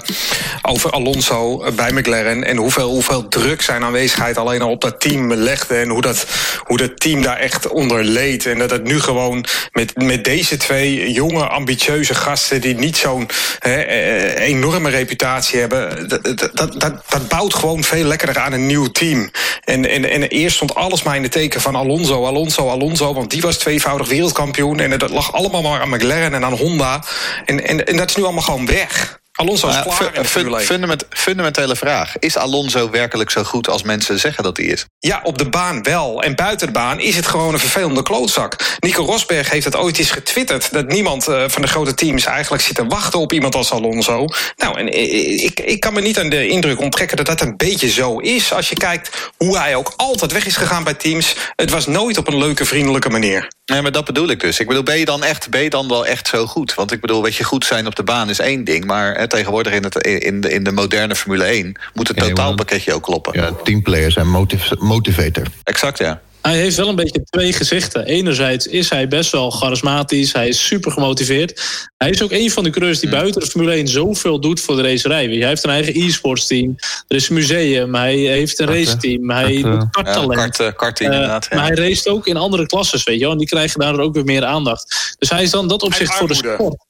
over Alonso bij McLaren. En hoeveel, hoeveel druk zijn aanwezigheid alleen al op dat team legde. En hoe dat, hoe dat team daar echt onder leed. En dat het nu gewoon met, met deze twee jonge, ambitieuze gasten die niet zo'n eh, enorme reputatie hebben. Dat, dat, dat, dat, bouwt gewoon veel lekkerder aan een nieuw team. En, en, en eerst stond alles maar in de teken van Alonso, Alonso, Alonso. Want die was tweevoudig wereldkampioen. En dat lag allemaal maar aan McLaren en aan Honda. En, en dat is nu allemaal gewoon weg. Alonso is klaar fu- in de fun- Formule 1. fundament- fundamentele vraag. Is Alonso werkelijk zo goed als mensen zeggen dat hij is? Ja, op de baan wel. En buiten de baan is het gewoon een vervelende klootzak. Nico Rosberg heeft het ooit eens getwitterd... dat niemand eh, van de grote teams eigenlijk zit te wachten op iemand als Alonso. Nou, en eh, ik, ik kan me niet aan de indruk onttrekken dat dat een beetje zo is... als je kijkt hoe hij ook altijd weg is gegaan bij teams. Het was nooit op een leuke, vriendelijke manier. Nee, maar dat bedoel ik dus. Ik bedoel, ben je dan echt, ben je dan wel echt zo goed? Want ik bedoel, weet je, goed zijn op de baan is één ding. Maar hè, tegenwoordig in, het, in, de, in de moderne Formule 1 moet het Ja, totaalpakketje ook kloppen. Ja, teamplayers en motiv motivator. Exact, ja. Hij heeft wel een beetje twee gezichten. Enerzijds is hij best wel charismatisch. Hij is super gemotiveerd. Hij is ook een van de coureurs die buiten de Formule 1 zoveel doet voor de racerij. Hij heeft een eigen e-sports team. Er is een museum. Hij heeft een raceteam. Hij doet ja karttalent. kart, eh, karting inderdaad. ja. Maar hij race ook in andere klasses, weet je wel. En die krijgen daardoor ook weer meer aandacht. Dus hij is dan dat opzicht voor de sport.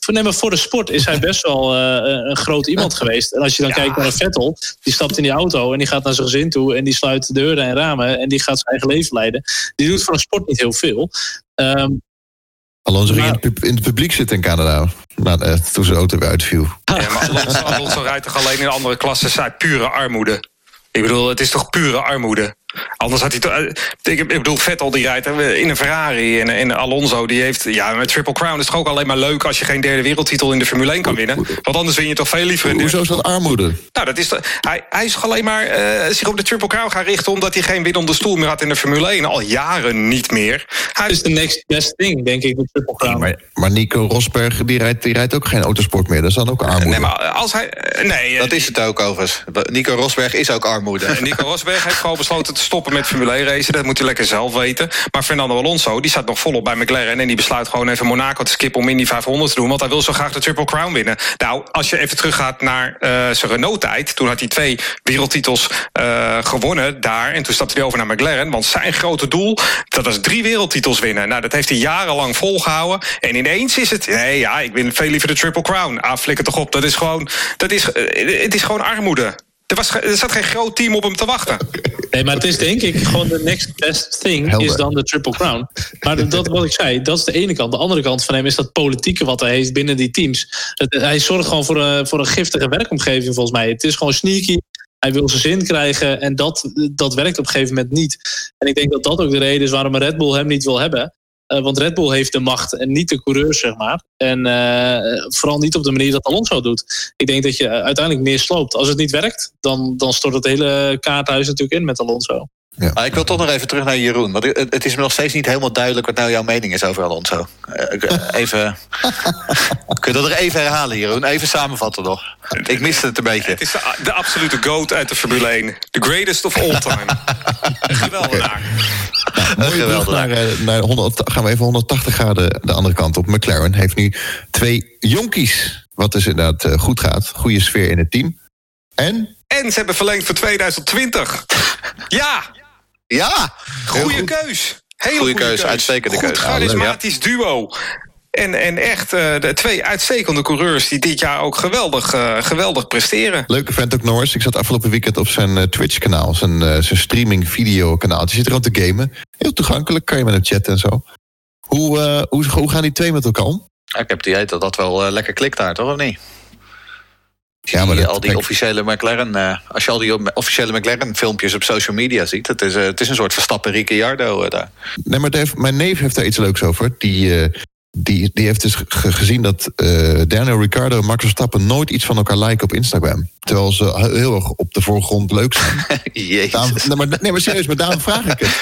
Voor, nee, maar voor de sport is hij best wel eh, een groot iemand geweest. En als je dan kijkt naar een Vettel, die stapt in die auto en die gaat naar zijn gezin toe en die sluit de deuren en ramen en die gaat zijn eigen leven leiden. Die doet voor een sport niet heel veel. Ehm, Alonso ging in Maar- het, pub- in het publiek zitten in Canada. Eh, toen zijn auto weer uitviel. Ja, maar Alonso, Alonso rijdt toch alleen in andere klassen? Zij pure armoede. Ik bedoel, het is toch pure armoede? Anders had hij toch... eh, Ik ik bedoel, Vettel die rijdt eh, in een Ferrari. En, en Alonso die heeft... Ja, met Triple Crown is toch ook alleen maar leuk... als je geen derde wereldtitel in de Formule 1 kan winnen. Want anders win je toch veel liever... een Hoezo is dat armoede? Nou, dat is de- hij, hij is toch alleen maar eh, zich op de Triple Crown gaan richten... omdat hij geen winnende stoel meer had in de Formule 1. Al jaren niet meer. Hij het is de next best thing, denk ik, de Triple Crown. Maar, maar Nico Rosberg die rijdt, die rijdt ook geen autosport meer. Dat is dan ook armoede. Nee, maar als hij... Nee, Dat is het ook overigens. Nico Rosberg is ook armoede. En Nico Rosberg heeft gewoon besloten te stoppen met Formule 1 racen. Dat moet hij lekker zelf weten. Maar Fernando Alonso, die staat nog volop bij McLaren... en die besluit gewoon even Monaco te skippen om Indy 500 te doen... want hij wil zo graag de Triple Crown winnen. Nou, als je even teruggaat naar eh, zijn Renault-tijd... toen had hij twee wereldtitels eh, gewonnen daar... en toen stapte hij over naar McLaren... want zijn grote doel, dat was drie wereldtitels winnen. Nou, dat heeft hij jarenlang volgehouden. En ineens is het... nee, ja, ik win veel liever de Triple Crown. Ah, flikker toch op, dat is gewoon... Dat is, eh, het is gewoon armoede. Er, was, er zat geen groot team op hem te wachten. Nee, maar het is denk ik gewoon de next best thing Helder. is dan de Triple Crown. Maar dat- dat wat ik zei, dat is de ene kant. De andere kant van hem is dat politieke wat hij heeft binnen die teams. Het- hij zorgt gewoon voor een, voor een giftige werkomgeving volgens mij. Het is gewoon sneaky. Hij wil zijn zin krijgen en dat, dat werkt op een gegeven moment niet. En ik denk dat dat ook de reden is waarom een Red Bull hem niet wil hebben. Eh, want Red Bull heeft de macht en niet de coureurs, zeg maar. En eh, vooral niet op de manier dat Alonso doet. Ik denk dat je uiteindelijk meer sloopt. Als het niet werkt, dan, dan stort het hele kaarthuis natuurlijk in met Alonso. Maar ik wil toch nog even terug naar Jeroen. Want het is me nog steeds niet helemaal duidelijk... wat nou jouw mening is over Alonso. Eh, eh, Even... Kun je dat er even herhalen, Jeroen? Even samenvatten nog. Ik miste het een beetje. Het is de, de absolute goat uit de Formule 1. The greatest of all time. Geweldenaar. Mooie brug Geweldig. naar, eh, naar 100, gaan we even 180 graden de andere kant op. McLaren heeft nu twee jonkies. Wat dus inderdaad goed gaat. Goede sfeer in het team. En En ze hebben verlengd voor 2020. Ja, Ja! goede keus. Hele Goeie goede keus, uitstekende Goed keus. charismatisch duo. En, en echt eh, de twee uitstekende coureurs die dit jaar ook geweldig, eh, geweldig presteren. leuke vent ook Norris. Ik zat afgelopen weekend op zijn eh, Twitch-kanaal. Zijn, eh, zijn streaming-video-kanaal. Die zit er aan te gamen. Heel toegankelijk. Kan je met hem chatten en zo. Hoe, eh, hoe, hoe gaan die twee met elkaar om? Ik heb het idee dat dat wel lekker klikt daar, toch? Of niet? Ja, maar dat- al die kijk- officiële McLaren, eh, als je al die officiële McLaren-filmpjes op social media ziet, het is, eh, het is een soort Verstappen Ricciardo eh, daar. Nee, maar Dave, mijn neef heeft daar iets leuks over. Die, die, die heeft dus ge- gezien dat eh, Daniel Ricciardo en Max Verstappen nooit iets van elkaar lijken op Instagram. Terwijl ze he- heel erg op de voorgrond leuk zijn. Jezus. Daarom- nee, maar, nee, maar serieus, maar daarom vraag ik het.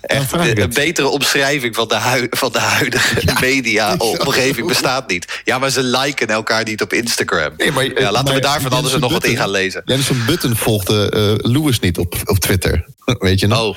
Echt, ik een betere omschrijving van de, hui- van de huidige media-omgeving bestaat niet. Ja, maar ze liken elkaar niet op Instagram. Nee, maar, ja, laten maar we daarvan anders Jensen nog wat in gaan lezen. Jensen Button volgde eh, Lewis niet op, op Twitter. Weet je nog? Oh,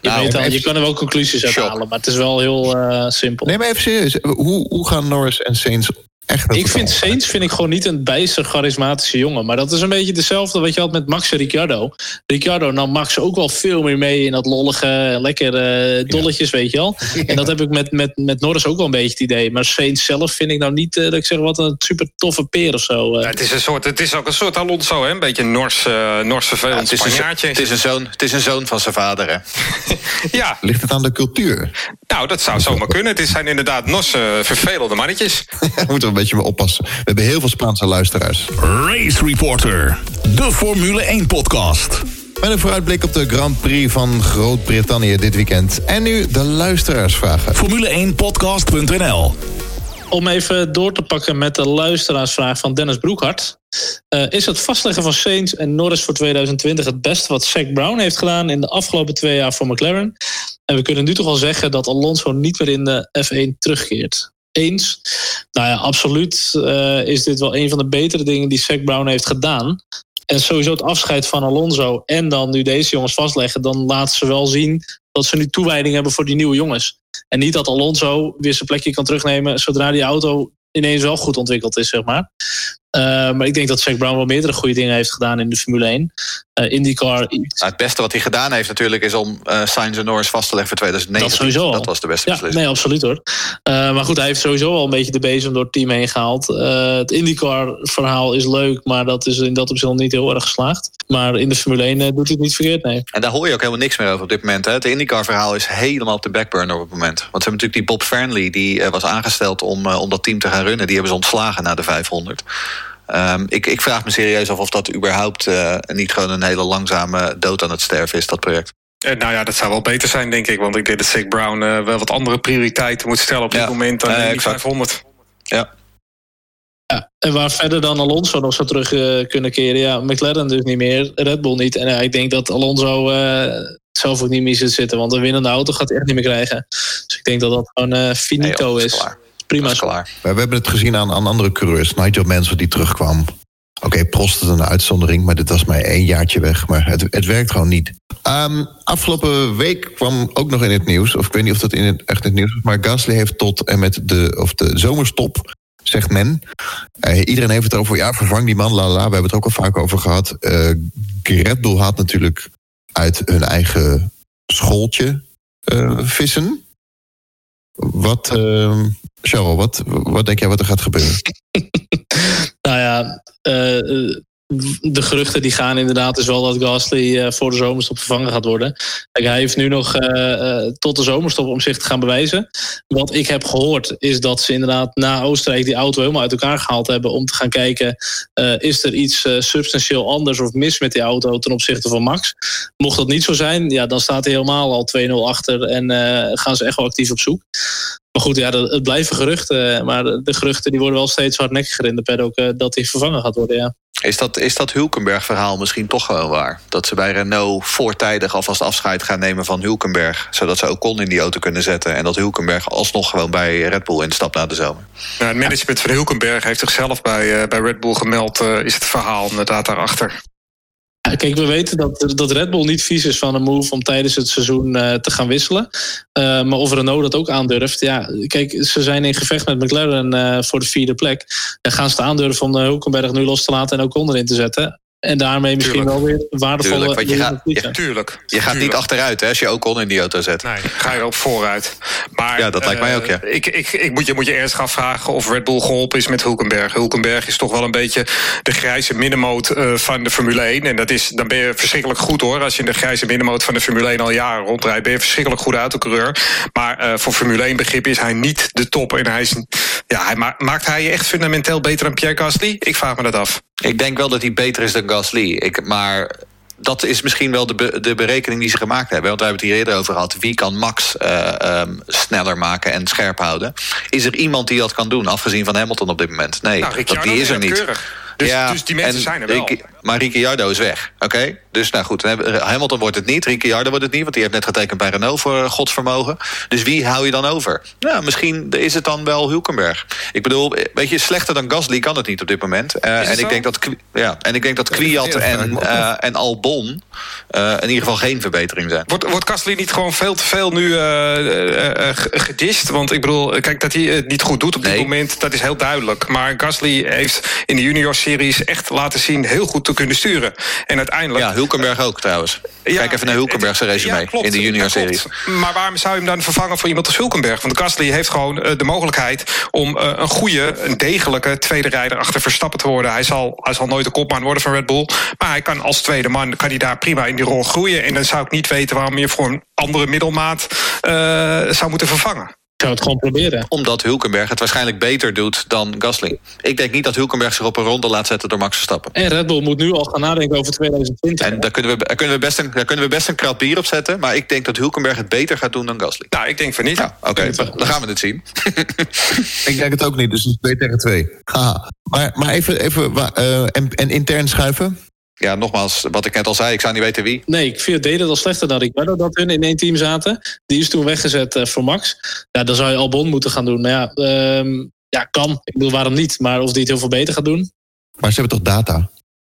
Je, Nou, weet al, even- je kan er wel conclusies uit Shock. halen, maar het is wel heel eh, simpel. Nee, maar even serieus. Hoe, hoe gaan Norris en Saints echt ik vind? Saints vind ik gewoon niet een bijster charismatische jongen. Maar dat is een beetje hetzelfde wat je had met Max en Ricciardo. Ricciardo nam Max ook wel veel meer mee in dat lollige, lekker eh, dolletjes, weet je wel. En dat heb ik met, met, met Norris ook wel een beetje het idee. Maar Saints zelf vind ik nou niet eh, dat ik zeg wat een super toffe peer of zo. eh. Ja, het, is een soort, het is ook een soort Alonso, hè? een beetje Nors, eh Nors ja, vervelend het, is een, Spanjaardje. het, is een zoon, het is een zoon van zijn vader, hè? Ja, Ligt het aan de cultuur? nou, dat zou zomaar kunnen. Het zijn inderdaad Norse vervelende mannetjes. Moeten we een beetje mee oppassen. We hebben heel veel Spaanse luisteraars. Race Reporter, de Formule 1 podcast. Met een vooruitblik op de Grand Prix van Groot-Brittannië dit weekend. En nu de luisteraarsvragen. Formule1podcast.nl Om even door te pakken met de luisteraarsvraag van Dennis Broekhart. Eh, is het vastleggen van Saints en Norris voor 2020 het beste wat Zac Brown heeft gedaan in de afgelopen twee jaar voor McLaren? En we kunnen nu toch wel zeggen dat Alonso niet meer in de F1 terugkeert. Eens? Nou ja, absoluut eh, is dit wel een van de betere dingen die Zac Brown heeft gedaan. En sowieso het afscheid van Alonso en dan nu deze jongens vastleggen, dan laten ze wel zien dat ze nu toewijding hebben voor die nieuwe jongens. En niet dat Alonso weer zijn plekje kan terugnemen zodra die auto ineens wel goed ontwikkeld is, zeg maar. Eh, maar ik denk dat Zac Brown wel meerdere goede dingen heeft gedaan in de Formule 1. Eh IndyCar, Nou, het beste wat hij gedaan heeft natuurlijk... is om eh Sainz en Norris vast te leggen voor 2009. Dat sowieso al. Dat was de beste ja, beslissing. nee, absoluut hoor. Eh, maar goed, hij heeft sowieso al een beetje de bezem door het team heen gehaald. Eh, het IndyCar-verhaal is leuk, maar dat is in dat opzicht nog niet heel erg geslaagd. Maar in de Formule 1 eh, doet hij het niet verkeerd, nee. En daar hoor je ook helemaal niks meer over op dit moment. Hè. Het IndyCar-verhaal is helemaal op de backburner op het moment. Want ze hebben natuurlijk die Bob Fernley... die was aangesteld om, om dat team te gaan runnen. Die hebben ze ontslagen na de 500. Ehm, ik, ik vraag me serieus af of dat überhaupt eh, niet gewoon een hele langzame dood aan het sterven is, dat project. Eh, nou ja, dat zou wel beter zijn, denk ik. Want ik denk dat Zac Brown eh, wel wat andere prioriteiten moet stellen op dit Ja. moment dan exact. 500. Ja. Ja, en waar verder dan Alonso nog zou terug eh, kunnen keren? Ja, McLaren dus niet meer, Red Bull niet. En ja, ik denk dat Alonso eh, zelf ook niet meer zit zitten, want een winnende auto gaat hij echt niet meer krijgen. Dus ik denk dat dat gewoon eh, Nee, finito joh, is. klaar. Prima is klaar. We hebben het gezien aan, aan andere coureurs. Nigel Mansell die terugkwam. Oké, Prost is een uitzondering, maar dit was maar één jaartje weg. Maar het, het werkt gewoon niet. Ehm, afgelopen week kwam ook nog in het nieuws, of ik weet niet of dat in het, echt in het nieuws is, maar Gasly heeft tot en met de, of de zomerstop, zegt men. Eh, iedereen heeft het over, ja, vervang die man, la la. la. We hebben het er ook al vaak over gehad. Eh Red Bull haalt natuurlijk uit hun eigen schooltje eh, vissen. Wat, uh, Cheryl, wat, wat denk jij wat er gaat gebeuren? Nou ja, eh, eh, de geruchten die gaan inderdaad is wel dat Gasly eh, voor de zomerstop vervangen gaat worden. Kijk, hij heeft nu nog eh, eh, tot de zomerstop om zich te gaan bewijzen. Wat ik heb gehoord is dat ze inderdaad na Oostenrijk die auto helemaal uit elkaar gehaald hebben om te gaan kijken is er iets substantieel anders of mis met die auto ten opzichte van Max. Mocht dat niet zo zijn, ja, dan staat hij helemaal al 2-0 achter en gaan ze echt wel actief op zoek. Maar goed, ja, het blijven geruchten. Maar de, geruchten die worden wel steeds hardnekkiger in de paddock dat hij vervangen gaat worden, ja. Is dat, is dat Hulkenberg-verhaal misschien toch gewoon waar? Dat ze bij Renault voortijdig alvast afscheid gaan nemen van Hulkenberg. Zodat ze Ocon in die auto kunnen zetten. En dat Hulkenberg alsnog gewoon bij Red Bull instapt na de zomer. Nou, het management van Hulkenberg heeft zichzelf bij, uh, bij Red Bull gemeld. Uh, is het verhaal inderdaad daarachter. Kijk, we weten dat, dat Red Bull niet vies is van een move om tijdens het seizoen uh, te gaan wisselen. Uh, maar of Renault dat ook aandurft. Ja, kijk, ze zijn in gevecht met McLaren uh, voor de vierde plek. En gaan ze het aandurven om Hulkenberg nu los te laten en ook onderin te zetten. En daarmee misschien Tuurlijk. wel weer waardevolle... Tuurlijk, want je gaat, ja, tuurlijk. Je gaat tuurlijk. niet achteruit hè, als je Ocon in die auto zet. Nee, ga je ook vooruit. Maar, ja, dat lijkt mij ook, ja. Uh, ik, ik, ik moet, je, moet je ernstig afvragen of Red Bull geholpen is met Hulkenberg. Hulkenberg is toch wel een beetje de grijze middenmoot uh, van de Formule 1. En dat is, dan ben je verschrikkelijk goed hoor. Als je in de grijze middenmoot van de Formule 1 al jaren rondrijdt... ben je een verschrikkelijk goede autocoureur. Maar uh, voor Formule 1 begrip is hij niet de top. En hij is, ja, hij ma maakt hij je echt fundamenteel beter dan Pierre Gasly? Ik vraag me dat af. Ik denk wel dat hij beter is dan Gasly. Ik, maar dat is misschien wel de, be- de berekening die ze gemaakt hebben. Want we hebben het hier eerder over gehad. Wie kan Max eh, ehm, sneller maken en scherp houden? Is er iemand die dat kan doen, afgezien van Hamilton op dit moment? Nee, Nou, dat, die is er niet. Dus, dus die mensen en zijn er wel. Maar Ricciardo is weg, oké? Dus nou goed, Hamilton wordt het niet, Ricciardo wordt het niet... want die heeft net getekend bij Renault voor eh, godsvermogen. Dus wie hou je dan over? Nou, misschien is het dan wel Hulkenberg. Ik bedoel, weet je, slechter dan Gasly kan het niet op dit moment. Eh, en, ik zo? denk dat, ja, en ik denk dat Kwiat en, eh, en Albon... eh, in ieder geval geen verbetering zijn. Wordt, wordt Gasly niet gewoon veel te veel nu eh, eh, eh, ge- gedist? Want ik bedoel, kijk, dat hij het niet goed doet op dit Nee. moment, dat is heel duidelijk. Maar Gasly heeft in de junior-series echt laten zien heel goed te kunnen sturen. En uiteindelijk... Ja, Hulkenberg ook trouwens. Ja, Kijk even naar Hulkenberg's resume ja, klopt, in de junior-series. Maar waarom zou je hem dan vervangen voor iemand als Hulkenberg? Want Gasly heeft gewoon eh, de mogelijkheid om eh, een goede, een degelijke tweede rijder achter Verstappen te worden. Hij zal, hij zal nooit de kopman worden van Red Bull. Maar hij kan als tweede man kan hij daar prima in die rol groeien. En dan zou ik niet weten waarom je voor een andere middelmaat eh, zou moeten vervangen. Ik zou het gewoon proberen. Omdat Hulkenberg het waarschijnlijk beter doet dan Gasly. Ik denk niet dat Hulkenberg zich op een ronde laat zetten door Max Verstappen. En Red Bull moet nu al gaan nadenken over 2020. En daar kunnen, we, daar, kunnen we best een, daar kunnen we best een krat bier op zetten. Maar ik denk dat Hulkenberg het beter gaat doen dan Gasly. Nou, ik denk van niet. Ja, oké, dan gaan we het zien. Ik denk het ook niet, dus het is 2 tegen 2. Haha. Maar, maar even, even eh, en, en intern schuiven? Ja, nogmaals, wat ik net al zei, ik zou niet weten wie. Nee, ik vind deed het al slechter dan Ricardo dat hun in één team zaten. Die is toen weggezet eh, voor Max. Ja, dan zou je Albon moeten gaan doen. Nou ja, ehm, ja, kan. Ik bedoel, waarom niet? Maar of die het heel veel beter gaat doen? Maar ze hebben toch data?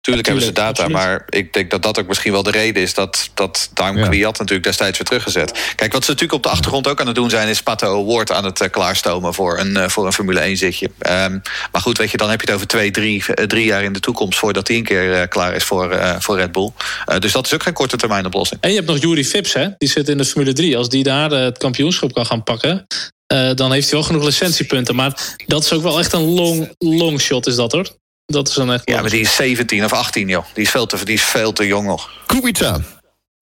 Tuurlijk hebben ze data, absoluut. maar ik denk dat dat ook misschien wel de reden is... dat, dat Ja. Kwiat natuurlijk destijds weer teruggezet. Kijk, wat ze natuurlijk op de achtergrond ook aan het doen zijn... is Pato Award aan het eh, klaarstomen voor een, eh, voor een Formule 1 zitje. Ehm, maar goed, weet je, dan heb je het over twee, drie, eh, drie jaar in de toekomst... voordat hij een keer klaar is voor, voor Red Bull. Dus dat is ook geen korte termijn oplossing. En je hebt nog Yuri Vips, hè? Die zit in de Formule 3. Als die daar het kampioenschap kan gaan pakken... dan heeft hij wel genoeg licentiepunten. Maar dat is ook wel echt een long, long shot, is dat hoor. Dat is een echt... Ja, maar die is 17 of 18, joh. Die is veel te, die is veel te jong nog. Kubica.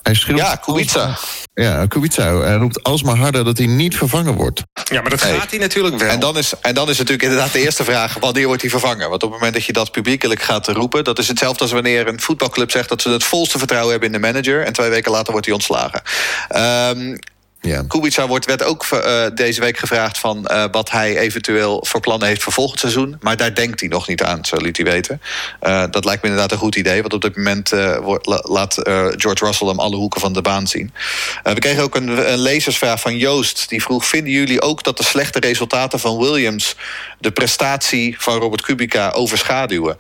Hij schreeuwt Ja, Kubica. Ja, Kubica. Hij roept alsmaar harder dat hij niet vervangen wordt. Ja, maar dat Nee. gaat hij natuurlijk wel. En dan, is, en dan is natuurlijk inderdaad de eerste vraag... wanneer wordt hij vervangen? Want op het moment dat je dat publiekelijk gaat roepen... dat is hetzelfde als wanneer een voetbalclub zegt... dat ze het volste vertrouwen hebben in de manager... en twee weken later wordt hij ontslagen. Ehm Ja. Kubica wordt, werd ook eh, deze week gevraagd... van eh, wat hij eventueel voor plannen heeft voor volgend seizoen. Maar daar denkt hij nog niet aan, zo liet hij weten. Eh, dat lijkt me inderdaad een goed idee... want op dit moment laat George Russell hem alle hoeken van de baan zien. We kregen ook een, een lezersvraag van Joost. Die vroeg, vinden jullie ook dat de slechte resultaten van Williams... de prestatie van Robert Kubica overschaduwen?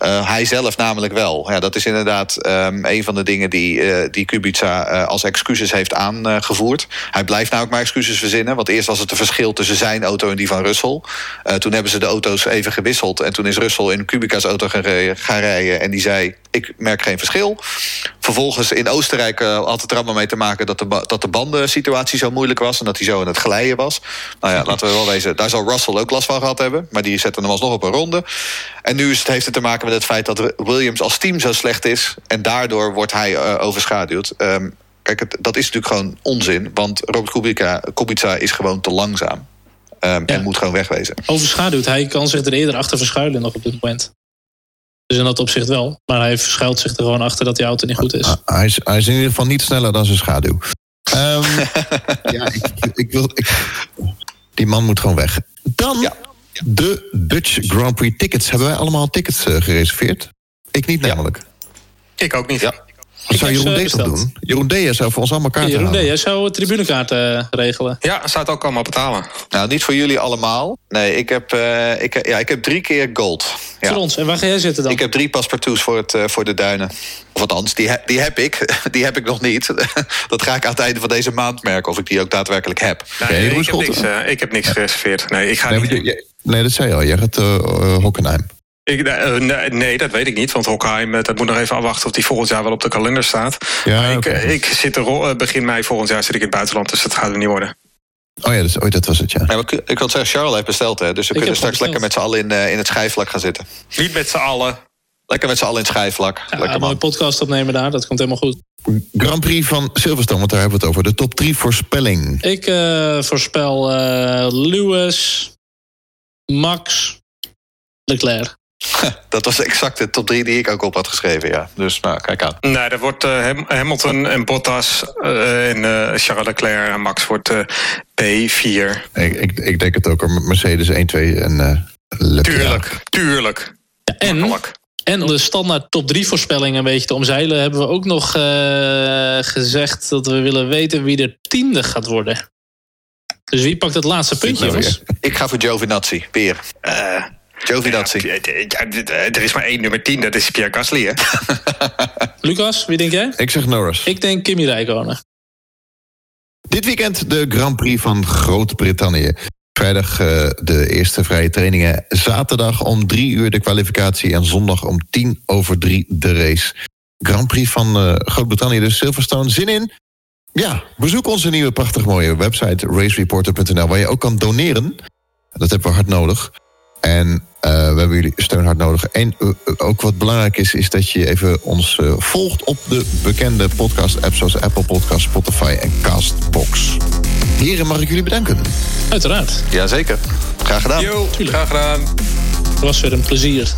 Eh, hij zelf namelijk wel. Ja, dat is inderdaad ehm, een van de dingen die, eh, die Kubica eh, als excuses heeft aangevoerd. Hij blijft nou ook maar excuses verzinnen. Want eerst was het een verschil tussen zijn auto en die van Russell. Toen hebben ze de auto's even gewisseld. En toen is Russell in Kubica's auto gaan, rijden. En die zei, ik merk geen verschil. Vervolgens in Oostenrijk had het er allemaal mee te maken... dat de, dat de bandensituatie zo moeilijk was... en dat hij zo aan het glijden was. Nou ja, laten we wel wezen, daar zal Russell ook last van gehad hebben. Maar die zette hem alsnog op een ronde. En nu is het, heeft het te maken met het feit dat Williams als team zo slecht is... en daardoor wordt hij eh, overschaduwd. Ehm, kijk, het, dat is natuurlijk gewoon onzin. Want Robert Kubica, Kubica is gewoon te langzaam. Ehm, Ja. En moet gewoon wegwezen. Overschaduwd. Hij kan zich er eerder achter verschuilen nog op dit moment. Dus in dat opzicht wel. Maar hij verschuilt zich er gewoon achter dat die auto niet goed is. Ah, hij, is, hij is in ieder geval niet sneller dan zijn schaduw. Ehm, ja, ik, ik wil... Ik, die man moet gewoon weg. Dan Ja. De Dutch Grand Prix tickets. Hebben wij allemaal tickets eh, gereserveerd? Ik niet namelijk. Ik ook niet. Ja. Wat zou Jeroen ze D. dan besteld. doen? Jeroen D. zou voor ons allemaal kaarten Jeroen D, halen. jij zou een tribunekaart eh, regelen. Ja, zou het ook allemaal betalen. Nou, niet voor jullie allemaal. Nee, ik heb, eh, ik, ja, ik heb drie keer gold. Ja. Voor ons. En waar ga jij zitten dan? Ik heb drie paspartouts voor, het, eh, voor de duinen. Of althans, die, he- die heb ik. Die heb ik nog niet. Dat ga ik aan het einde van deze maand merken of ik die ook daadwerkelijk heb. Nee, ik, heb niks, eh, ik heb niks gereserveerd. Nee, ik ga Nee, niet. maar je- je- nee, dat zei je al. Jij gaat eh, eh, Hockenheim. Ik, eh, nee, nee, dat weet ik niet. Want Hockheim, eh, dat moet nog even afwachten of die volgend jaar wel op de kalender staat. Ja, Maar ik, eh, ik zit er eh, begin mei volgend jaar zit ik in het buitenland, dus dat gaat er niet worden. Oh ja, dat, oh, dat was het, ja. Maar ik ik wil zeggen, Charles heeft besteld, hè, dus we kunnen straks lekker met z'n allen in, eh, in het schijfvlak gaan zitten. Niet met z'n allen. Lekker met z'n allen in het schijfvlak. Ja, lekker een mooie man. podcast opnemen daar. Dat komt helemaal goed. Grand Prix van Silverstone, want daar hebben we het over. De top 3 voorspelling. Ik eh, voorspel eh, Lewis, Max, Leclerc. Dat was exact de top 3 die ik ook op had geschreven, ja. Dus nou, kijk aan. Nee, dat wordt eh, Ham- Hamilton en Bottas eh, en eh, Charles Leclerc en Max wordt eh, P4. Ik, ik, ik denk het ook. Mercedes 1, 2 en eh Leclerc. Tuurlijk, tuurlijk. Ja, en, Makkelijk. en de standaard top 3 voorspellingen een beetje te omzeilen... hebben we ook nog eh, gezegd dat we willen weten wie de tiende gaat worden. Dus wie pakt het laatste puntje, nou jongens? Ik ga voor Giovinazzi, weer. Eh, Giovinazzi. ja, ja, ja, er is maar één nummer 10, dat is Pierre Gasly, hè? Lucas, wie denk jij? Ik zeg Norris. Ik denk Kimi Räikkönen. Dit weekend de Grand Prix van Groot-Brittannië. Vrijdag eh, de eerste vrije trainingen. Zaterdag om drie uur de kwalificatie. En zondag om tien over drie de race. Grand Prix van eh, Groot-Brittannië, dus Silverstone. Zin in? Ja, bezoek onze nieuwe prachtig mooie website racereporter.nl... waar je ook kan doneren. Dat hebben we hard nodig. En eh, we hebben jullie steun hard nodig. En eh, ook wat belangrijk is, is dat je even ons eh, volgt op de bekende podcast-apps zoals Apple Podcasts, Spotify en Castbox. Heren, mag ik jullie bedanken? Uiteraard. Jazeker. Graag gedaan. Yo, Tuurlijk. graag gedaan. Het was weer een plezier.